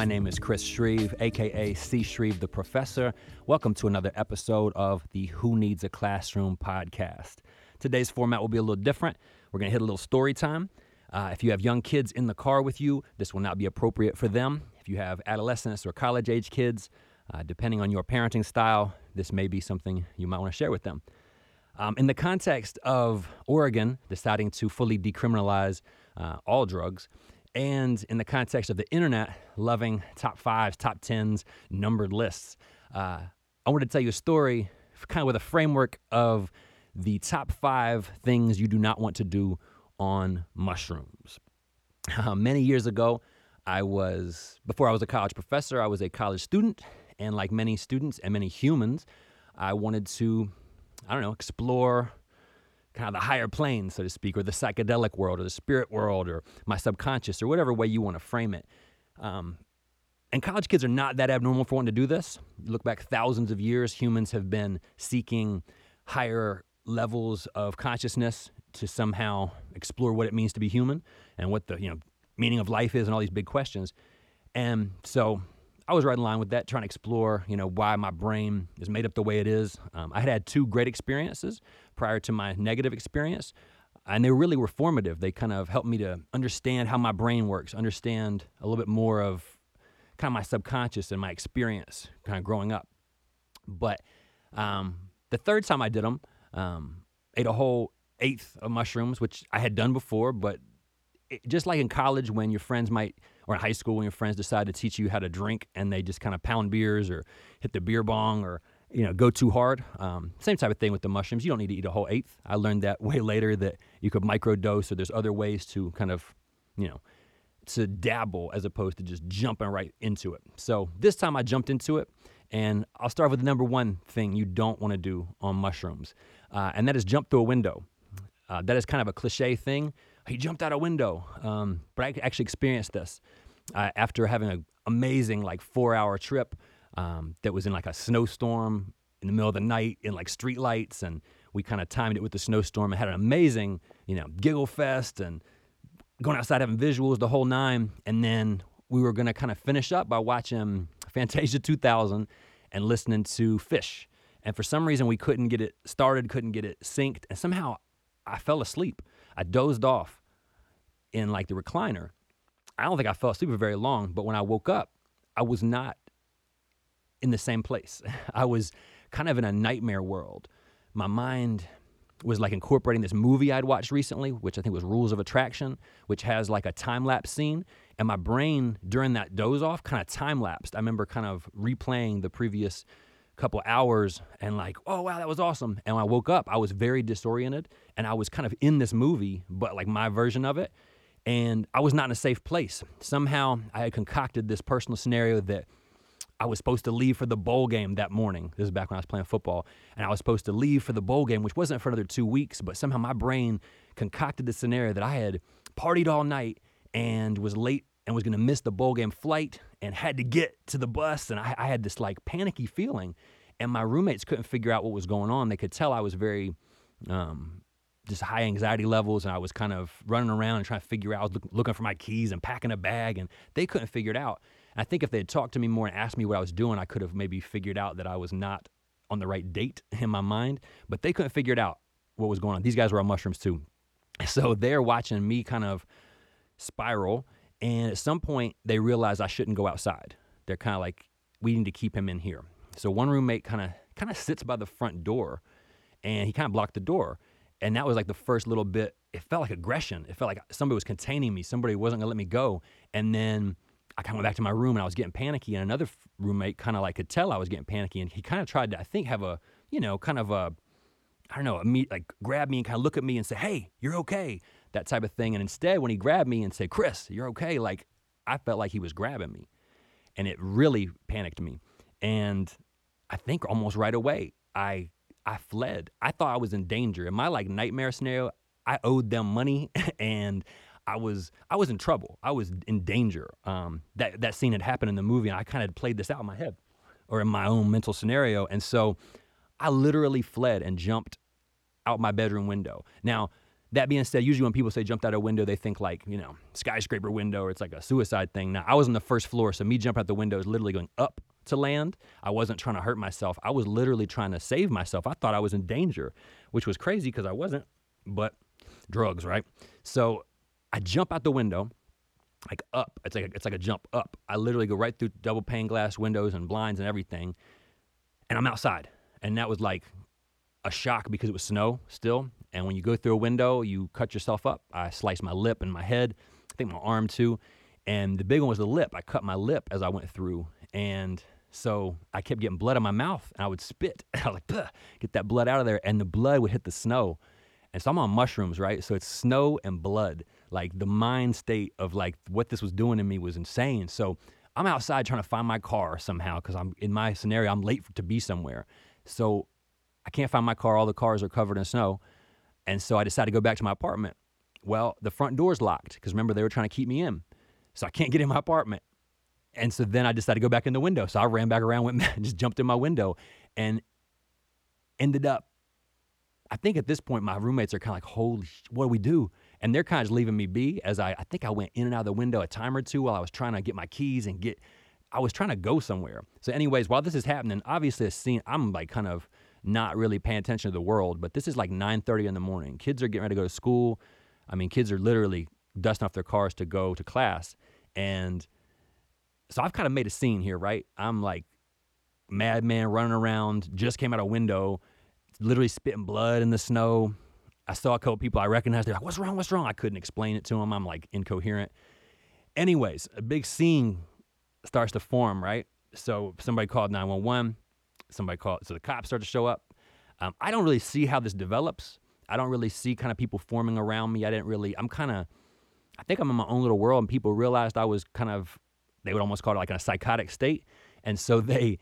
My name is Chris Shreve, aka C. Shreve the Professor. Welcome to another episode of the Who Needs a Classroom podcast. Today's format will be a little different. We're going to hit a little story time. Uh, if you have young kids in the car with you, this will not be appropriate for them. If you have adolescents or college age kids, uh, depending on your parenting style, this may be something you might want to share with them. Um, in the context of Oregon deciding to fully decriminalize uh, all drugs, and in the context of the internet loving top fives, top tens, numbered lists, uh, I want to tell you a story kind of with a framework of the top five things you do not want to do on mushrooms. Uh, many years ago, I was, before I was a college professor, I was a college student. And like many students and many humans, I wanted to, I don't know, explore kind of the higher planes, so to speak, or the psychedelic world, or the spirit world, or my subconscious, or whatever way you want to frame it. Um, and college kids are not that abnormal for wanting to do this. You look back thousands of years, humans have been seeking higher levels of consciousness to somehow explore what it means to be human and what the you know meaning of life is and all these big questions. And so I was right in line with that, trying to explore, you know, why my brain is made up the way it is. Um, I had had two great experiences prior to my negative experience, and they really were formative. They kind of helped me to understand how my brain works, understand a little bit more of kind of my subconscious and my experience kind of growing up. But um, the third time I did them, um, ate a whole eighth of mushrooms, which I had done before, but just like in college when your friends might or in high school when your friends decide to teach you how to drink and they just kind of pound beers or hit the beer bong or you know go too hard um, same type of thing with the mushrooms. You don't need to eat a whole eighth. I learned that way later that you could microdose or there's other ways to kind of you know to dabble as opposed to just jumping right into it. So this time i jumped into it and i'll start with the number one thing you don't want to do on mushrooms uh, and that is jump through a window. Uh, that is kind of a cliche thing he jumped out a window. Um, but I actually experienced this uh, after having an amazing like four hour trip um, that was in like a snowstorm in the middle of the night in like street lights and we kind of timed it with the snowstorm. And had an amazing you know giggle fest and going outside having visuals the whole nine and then we were going to kind of finish up by watching fantasia 2000 and listening to Phish. And for some reason we couldn't get it started couldn't get it synced and somehow i fell asleep. I dozed off in like the recliner. I don't think I fell asleep for very long, but when I woke up, I was not in the same place. I was kind of in a nightmare world. My mind was like incorporating this movie I'd watched recently, which I think was Rules of Attraction, which has like a time lapse scene. And my brain during that doze off kind of time lapsed. I remember kind of replaying the previous couple hours and like, oh wow, that was awesome. And when I woke up, I was very disoriented and I was kind of in this movie, but like my version of it. And I was not in a safe place. Somehow I had concocted this personal scenario that I was supposed to leave for the bowl game that morning. This is back when I was playing football. And I was supposed to leave for the bowl game, which wasn't for another two weeks, but somehow my brain concocted this scenario that I had partied all night and was late and was going to miss the bowl game flight and had to get to the bus. And I, I, had this like panicky feeling. And my roommates couldn't figure out what was going on. They could tell I was very, um, just high anxiety levels. And I was kind of running around and trying to figure out, look, looking for my keys and packing a bag. And they couldn't figure it out. And I think if they had talked to me more and asked me what I was doing, I could have maybe figured out that I was not on the right date in my mind. But they couldn't figure it out what was going on. These guys were on mushrooms too. So they're watching me kind of spiral and at some point, they realize I shouldn't go outside. They're kind of like, we need to keep him in here. So one roommate kind of kind of sits by the front door, and he kind of blocked the door. And that was like the first little bit. It felt like aggression. It felt like somebody was containing me. Somebody wasn't gonna let me go. And then I kind of went back to my room, and I was getting panicky. And another roommate kind of like could tell I was getting panicky, and he kind of tried to, I think, have a you know, kind of a I don't know, meet like grab me and kind of look at me and say, "Hey, you're okay." that type of thing. And instead, when he grabbed me and said, Chris, you're okay, like I felt like he was grabbing me. And it really panicked me. And I think almost right away, I I fled. I thought I was in danger. In my like nightmare scenario, I owed them money and I was I was in trouble. I was in danger. Um, that that scene had happened in the movie, and I kind of played this out in my head or in my own mental scenario. And so I literally fled and jumped out my bedroom window. Now that being said, usually when people say jumped out a window, they think like, you know, skyscraper window or it's like a suicide thing. Now, I was on the first floor, so me jumping out the window is literally going up to land. I wasn't trying to hurt myself. I was literally trying to save myself. I thought I was in danger, which was crazy because I wasn't, but drugs, right? So I jump out the window, like up. It's like a, it's like a jump up. I literally go right through double pane glass windows and blinds and everything, and I'm outside. And that was like a shock because it was snow still. And when you go through a window, you cut yourself up. I sliced my lip and my head, I think my arm too. And the big one was the lip. I cut my lip as I went through. And so I kept getting blood in my mouth and I would spit. I was like, get that blood out of there. And the blood would hit the snow. And so I'm on mushrooms, right? So it's snow and blood. Like the mind state of like what this was doing to me was insane. So I'm outside trying to find my car somehow because I'm in my scenario, I'm late to be somewhere. So I can't find my car. All the cars are covered in snow. And so I decided to go back to my apartment. Well, the front door's locked because remember, they were trying to keep me in. So I can't get in my apartment. And so then I decided to go back in the window. So I ran back around, went just jumped in my window and ended up. I think at this point, my roommates are kind of like, holy, what do we do? And they're kind of just leaving me be as I, I think I went in and out of the window a time or two while I was trying to get my keys and get, I was trying to go somewhere. So, anyways, while this is happening, obviously, a scene, I'm like kind of not really paying attention to the world, but this is like 9:30 in the morning. Kids are getting ready to go to school. I mean, kids are literally dusting off their cars to go to class. And so I've kind of made a scene here, right? I'm like madman running around, just came out a window, literally spitting blood in the snow. I saw a couple people I recognized. They're like, "What's wrong? What's wrong?" I couldn't explain it to them. I'm like incoherent. Anyways, a big scene starts to form, right? So somebody called 911 somebody called, so the cops start to show up. Um, I don't really see how this develops. I don't really see kind of people forming around me. I didn't really, I'm kind of, I think I'm in my own little world, and people realized I was kind of, they would almost call it like in a psychotic state. And so they,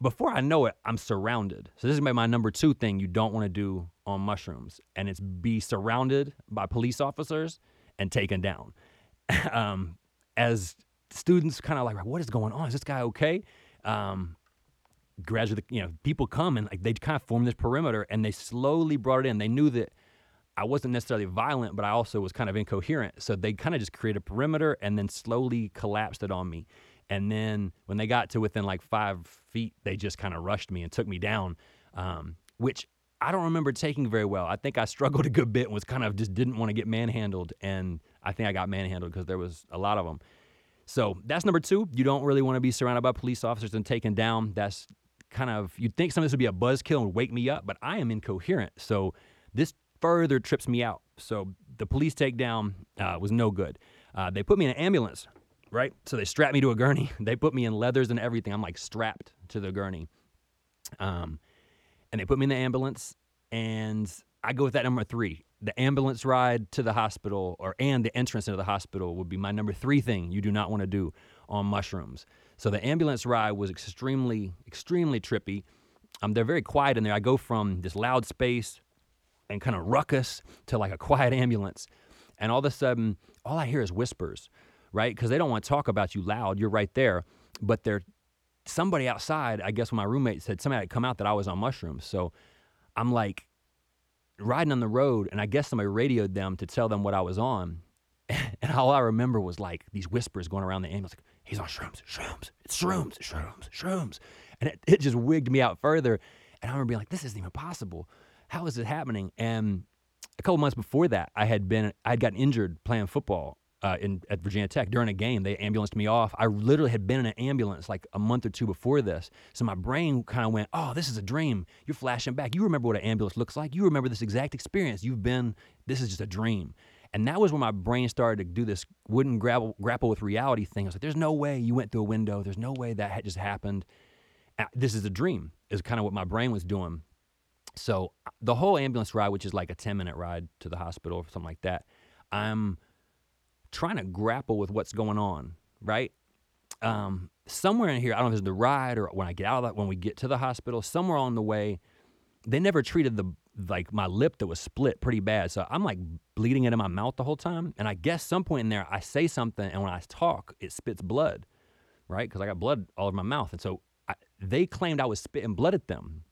before I know it, I'm surrounded. So this is my number two thing you don't want to do on mushrooms, and it's be surrounded by police officers and taken down. um, as students kind of like, what is going on? Is this guy okay? Um, gradually, you know, people come and like they kind of form this perimeter and they slowly brought it in. They knew that I wasn't necessarily violent, but I also was kind of incoherent. So they kind of just created a perimeter and then slowly collapsed it on me. And then when they got to within like five feet, they just kind of rushed me and took me down, um, which I don't remember taking very well. I think I struggled a good bit and was kind of just didn't want to get manhandled. And I think I got manhandled because there was a lot of them. So that's number two. You don't really want to be surrounded by police officers and taken down. That's kind of you'd think some of this would be a buzzkill and wake me up, but I am incoherent. So this further trips me out. So the police takedown uh, was no good. Uh, they put me in an ambulance, right? So they strapped me to a gurney. They put me in leathers and everything. I'm like strapped to the gurney. Um, and they put me in the ambulance, and I go with that number three. The ambulance ride to the hospital, or and the entrance into the hospital would be my number three thing you do not want to do on mushrooms. So the ambulance ride was extremely, extremely trippy. Um, they're very quiet in there. I go from this loud space and kind of ruckus to like a quiet ambulance. And all of a sudden, all I hear is whispers, right? Because they don't want to talk about you loud. You're right there. But they're somebody outside, I guess when my roommate said somebody had come out that I was on mushrooms. So I'm like riding on the road, and I guess somebody radioed them to tell them what I was on. And all I remember was like these whispers going around the ambulance, like, he's on shrooms, shrooms, it's shrooms, shrooms, shrooms. And it, it just wigged me out further. And I remember being like, this isn't even possible. How is it happening? And a couple months before that, I had been, I had gotten injured playing football uh, in at Virginia Tech during a game. They ambulanced me off. I literally had been in an ambulance like a month or two before this. So my brain kind of went, "Oh, this is a dream." You're flashing back. You remember what an ambulance looks like. You remember this exact experience. You've been. This is just a dream. And that was when my brain started to do this wouldn't grapple, grapple with reality thing. I was like, there's no way you went through a window. There's no way that had just happened. This is a dream, is kind of what my brain was doing. So the whole ambulance ride, which is like a 10 minute ride to the hospital or something like that, I'm trying to grapple with what's going on, right? Um, somewhere in here, I don't know if it's the ride or when I get out of that, when we get to the hospital, somewhere on the way, they never treated the like my lip that was split pretty bad. So I'm like bleeding into my mouth the whole time. And I guess some point in there, I say something, and when I talk, it spits blood, right? Because I got blood all over my mouth. And so I, they claimed I was spitting blood at them,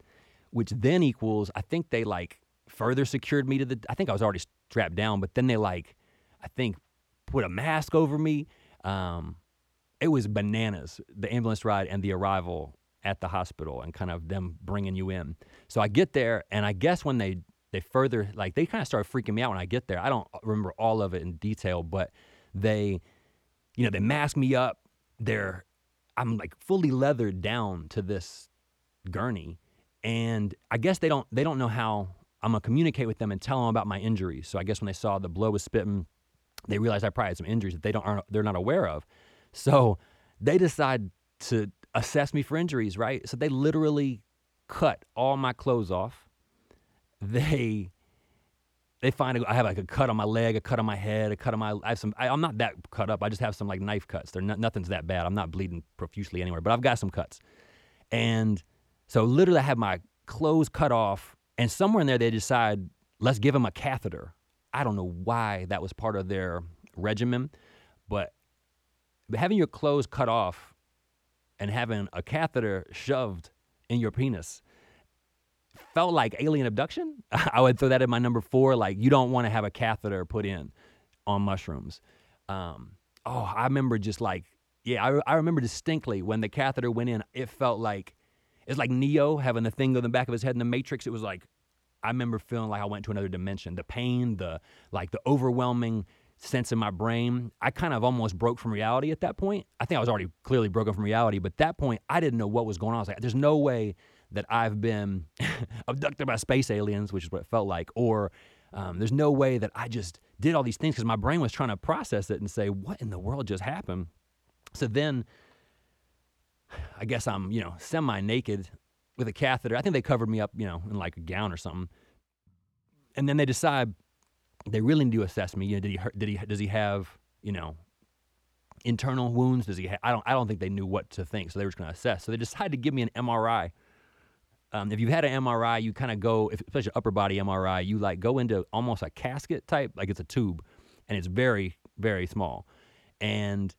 which then equals, I think they like further secured me to the. I think I was already strapped down, but then they like, I think, put a mask over me. Um, it was bananas. The ambulance ride and the arrival at the hospital and kind of them bringing you in. So I get there, and I guess when they they further like they kind of started freaking me out when I get there. I don't remember all of it in detail, but they, you know, they mask me up. They're I'm like fully leathered down to this gurney, and I guess they don't they don't know how I'm gonna communicate with them and tell them about my injuries. So I guess when they saw the blood was spitting, they realized I probably had some injuries that they don't aren't, they're not aware of. So they decide to assess me for injuries, right? So they literally cut all my clothes off. They they find a, I have like a cut on my leg, a cut on my head, a cut on my. I have some. I, am not that cut up. I just have some like knife cuts. They're not, nothing's that bad. I'm not bleeding profusely anywhere, but I've got some cuts. And so literally, I have my clothes cut off, and somewhere in there they decide let's give him a catheter. I don't know why that was part of their regimen, but having your clothes cut off and having a catheter shoved in your penis felt like alien abduction. I would throw that in my number four. Like you don't want to have a catheter put in on mushrooms. Um, oh, I remember just like yeah, I, I remember distinctly when the catheter went in. It felt like it's like Neo having the thing on the back of his head in the Matrix. It was like I remember feeling like I went to another dimension. The pain, the like the overwhelming sense in my brain. I kind of almost broke from reality at that point. I think I was already clearly broken from reality, but at that point I didn't know what was going on. I was like, there's no way that I've been abducted by space aliens, which is what it felt like, or um, there's no way that I just did all these things because my brain was trying to process it and say, what in the world just happened? So then I guess I'm, you know, semi naked with a catheter. I think they covered me up, you know, in like a gown or something. And then they decide they really need to assess me. You know, did he hurt, did he does he have, you know, internal wounds? Does he? Ha- I don't. I don't think they knew what to think, so they were just going to assess. So they decided to give me an MRI um, if you've had an MRI, you kind of go, if, especially upper body MRI, you like go into almost a casket type, like it's a tube, and it's very, very small. And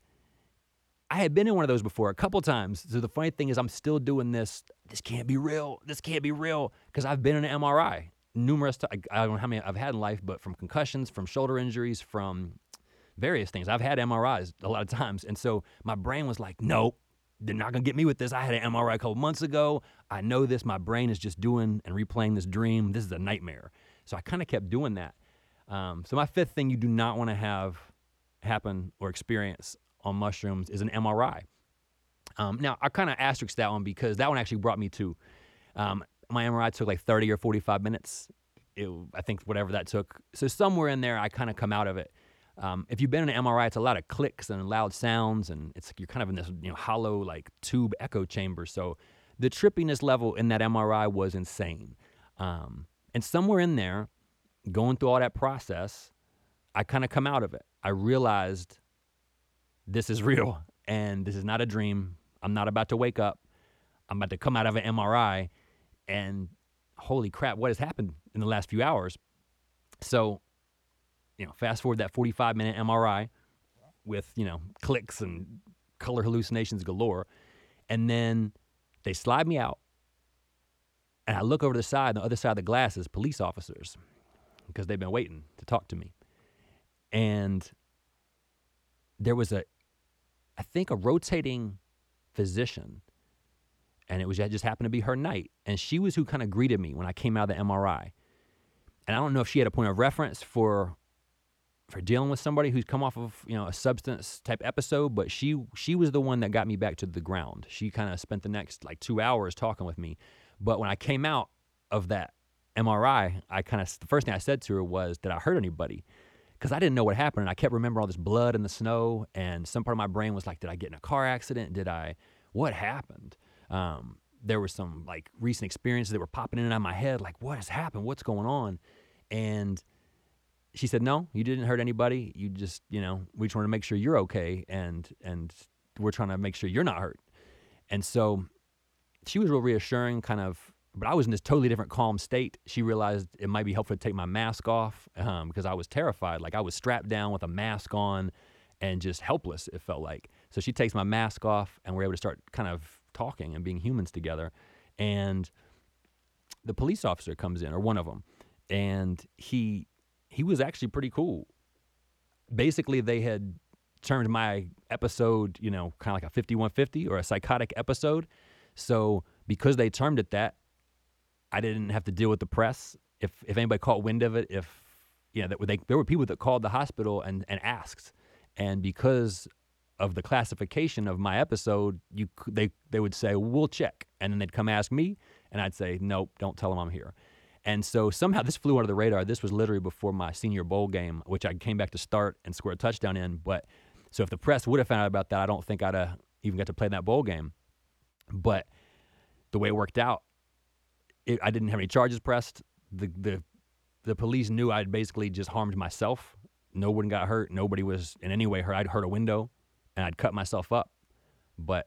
I had been in one of those before a couple times. So the funny thing is, I'm still doing this. This can't be real. This can't be real because I've been in an MRI numerous times. I don't know how many I've had in life, but from concussions, from shoulder injuries, from various things. I've had MRIs a lot of times. And so my brain was like, nope, they're not gonna get me with this. I had an MRI a couple months ago. I know this. My brain is just doing and replaying this dream. This is a nightmare. So I kind of kept doing that. Um, so my fifth thing you do not want to have happen or experience on mushrooms is an MRI. Um, now I kind of asterisked that one because that one actually brought me to um, my MRI took like 30 or 45 minutes. It, I think whatever that took. So somewhere in there, I kind of come out of it. Um, if you've been in an MRI, it's a lot of clicks and loud sounds, and it's you're kind of in this you know hollow like tube echo chamber. So the trippiness level in that MRI was insane. Um, and somewhere in there, going through all that process, I kind of come out of it. I realized this is real and this is not a dream. I'm not about to wake up. I'm about to come out of an MRI, and holy crap, what has happened in the last few hours? So you know, fast forward that 45 minute MRI with, you know, clicks and color hallucinations galore. And then they slide me out. And I look over the side, the other side of the glass is police officers because they've been waiting to talk to me. And there was a, I think, a rotating physician. And it was it just happened to be her night. And she was who kind of greeted me when I came out of the MRI. And I don't know if she had a point of reference for for dealing with somebody who's come off of you know a substance type episode but she she was the one that got me back to the ground she kind of spent the next like two hours talking with me but when i came out of that mri i kind of the first thing i said to her was did i hurt anybody because i didn't know what happened and i kept remembering all this blood in the snow and some part of my brain was like did i get in a car accident did i what happened um, there were some like recent experiences that were popping in and out of my head like what has happened what's going on and she said, "No, you didn't hurt anybody. You just, you know, we just want to make sure you're okay, and and we're trying to make sure you're not hurt." And so, she was real reassuring, kind of. But I was in this totally different calm state. She realized it might be helpful to take my mask off um, because I was terrified. Like I was strapped down with a mask on, and just helpless. It felt like. So she takes my mask off, and we're able to start kind of talking and being humans together. And the police officer comes in, or one of them, and he he was actually pretty cool. Basically, they had termed my episode, you know, kind of like a 5150 or a psychotic episode. So because they termed it that, I didn't have to deal with the press. If if anybody caught wind of it, if you know, that they, there were people that called the hospital and, and asked, and because of the classification of my episode, you they they would say we'll check, and then they'd come ask me, and I'd say nope, don't tell them I'm here. And so somehow this flew under the radar. This was literally before my senior bowl game, which I came back to start and score a touchdown in. But so if the press would have found out about that, I don't think I'd have even got to play in that bowl game. But the way it worked out, it, I didn't have any charges pressed. The the the police knew I'd basically just harmed myself. No one got hurt. Nobody was in any way hurt. I'd hurt a window, and I'd cut myself up. But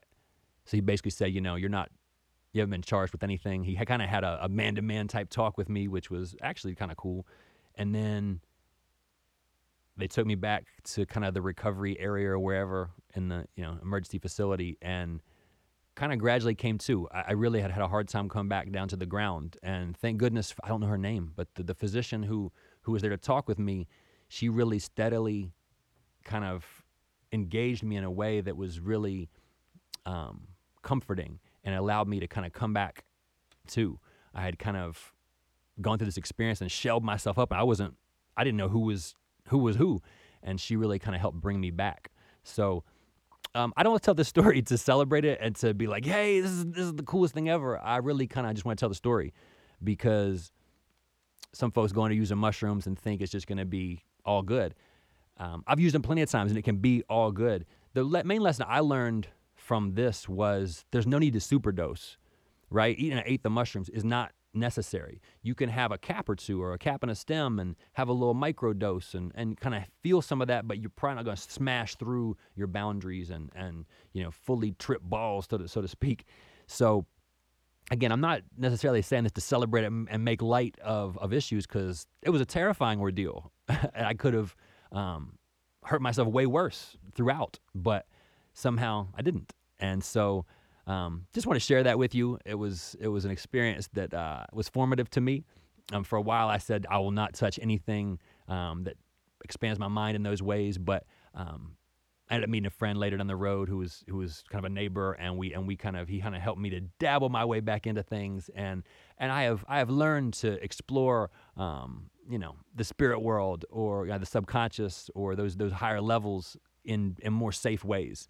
so he basically said, you know, you're not, you haven't been charged with anything. He kind of had a man to man type talk with me, which was actually kind of cool. And then they took me back to kind of the recovery area or wherever in the you know emergency facility and kind of gradually came to. I, I, really had had a hard time coming back down to the ground, and thank goodness I don't know her name, but the, the physician who who was there to talk with me, she really steadily kind of engaged me in a way that was really um, comforting and allowed me to kind of come back to. I had kind of gone through this experience and shelled myself up, and I wasn't. I didn't know who was who was who, and she really kind of helped bring me back. So um, I don't want to tell this story to celebrate it and to be like, hey, this is this is the coolest thing ever. I really kind of just want to tell the story because some folks go into using mushrooms and think it's just going to be all good. Um, I've used them plenty of times and it can be all good. The le- main lesson I learned from this was there's no need to superdose, right? Eating an eighth of mushrooms is not necessary. You can have a cap or two or a cap and a stem and have a little micro dose and, and kind of feel some of that, but you're probably not going to smash through your boundaries and, and you know, fully trip balls, so to, so to speak. So, again, I'm not necessarily saying this to celebrate and make light of, of issues because it was a terrifying ordeal. I could have um, hurt myself way worse throughout, but somehow I didn't. And so, um, just want to share that with you. It was it was an experience that uh, was formative to me. Um, for a while, I said I will not touch anything um, that expands my mind in those ways. But um, I ended up meeting a friend later down the road who was who was kind of a neighbor, and we and we kind of he kind of helped me to dabble my way back into things, and and I have I have learned to explore, um, you know, the spirit world or you know, the subconscious or those those higher levels in in more safe ways.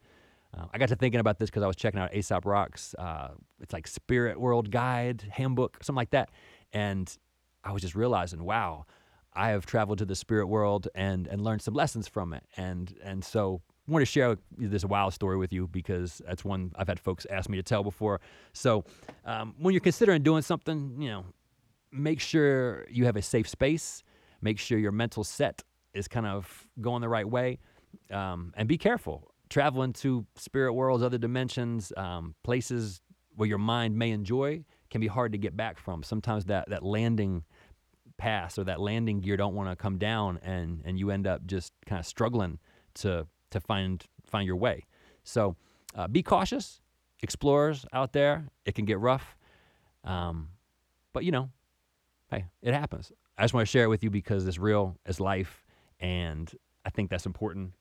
Uh, I got to thinking about this because I was checking out Aesop Rock's, uh, it's like Spirit World Guide, handbook, something like that. And I was just realizing, wow, I have traveled to the spirit world and, and learned some lessons from it. And, and so I want to share this wild story with you because that's one I've had folks ask me to tell before. So um, when you're considering doing something, you know, make sure you have a safe space, make sure your mental set is kind of going the right way, um, and be careful traveling to spirit worlds, other dimensions, um, places where your mind may enjoy can be hard to get back from. Sometimes that that landing pass or that landing gear don't want to come down, and and you end up just kind of struggling to to find find your way. So uh, be cautious, explorers out there. It can get rough, um, but you know, hey, it happens. I just want to share it with you because it's real, it's life, and I think that's important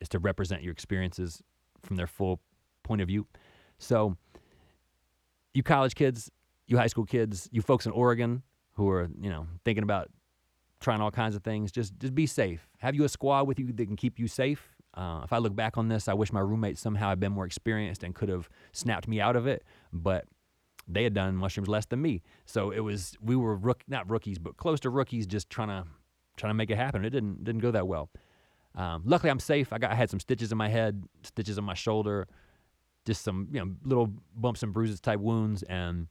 is to represent your experiences from their full point of view. So, you college kids, you high school kids, you folks in Oregon who are, you know, thinking about trying all kinds of things, just just be safe. Have you a squad with you that can keep you safe? Uh, if I look back on this, I wish my roommates somehow had been more experienced and could have snapped me out of it. But they had done mushrooms less than me, so it was we were rook, not rookies, but close to rookies, just trying to trying to make it happen. It didn't didn't go that well. Um, luckily, I'm safe. I got I had some stitches in my head, stitches on my shoulder, just some you know little bumps and bruises type wounds, and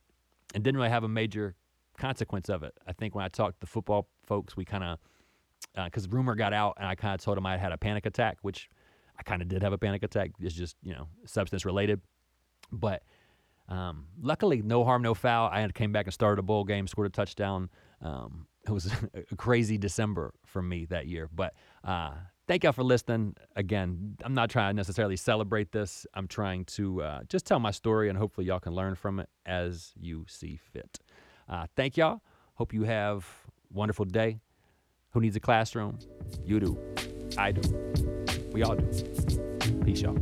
and didn't really have a major consequence of it. I think when I talked to the football folks, we kind of because uh, rumor got out, and I kind of told them I had had a panic attack, which I kind of did have a panic attack. It's just you know substance related, but um, luckily no harm, no foul. I came back and started a bowl game, scored a touchdown. Um, it was a crazy December for me that year. But uh, thank y'all for listening. Again, I'm not trying to necessarily celebrate this. I'm trying to uh, just tell my story, and hopefully, y'all can learn from it as you see fit. Uh, thank y'all. Hope you have a wonderful day. Who needs a classroom? You do. I do. We all do. Peace, y'all.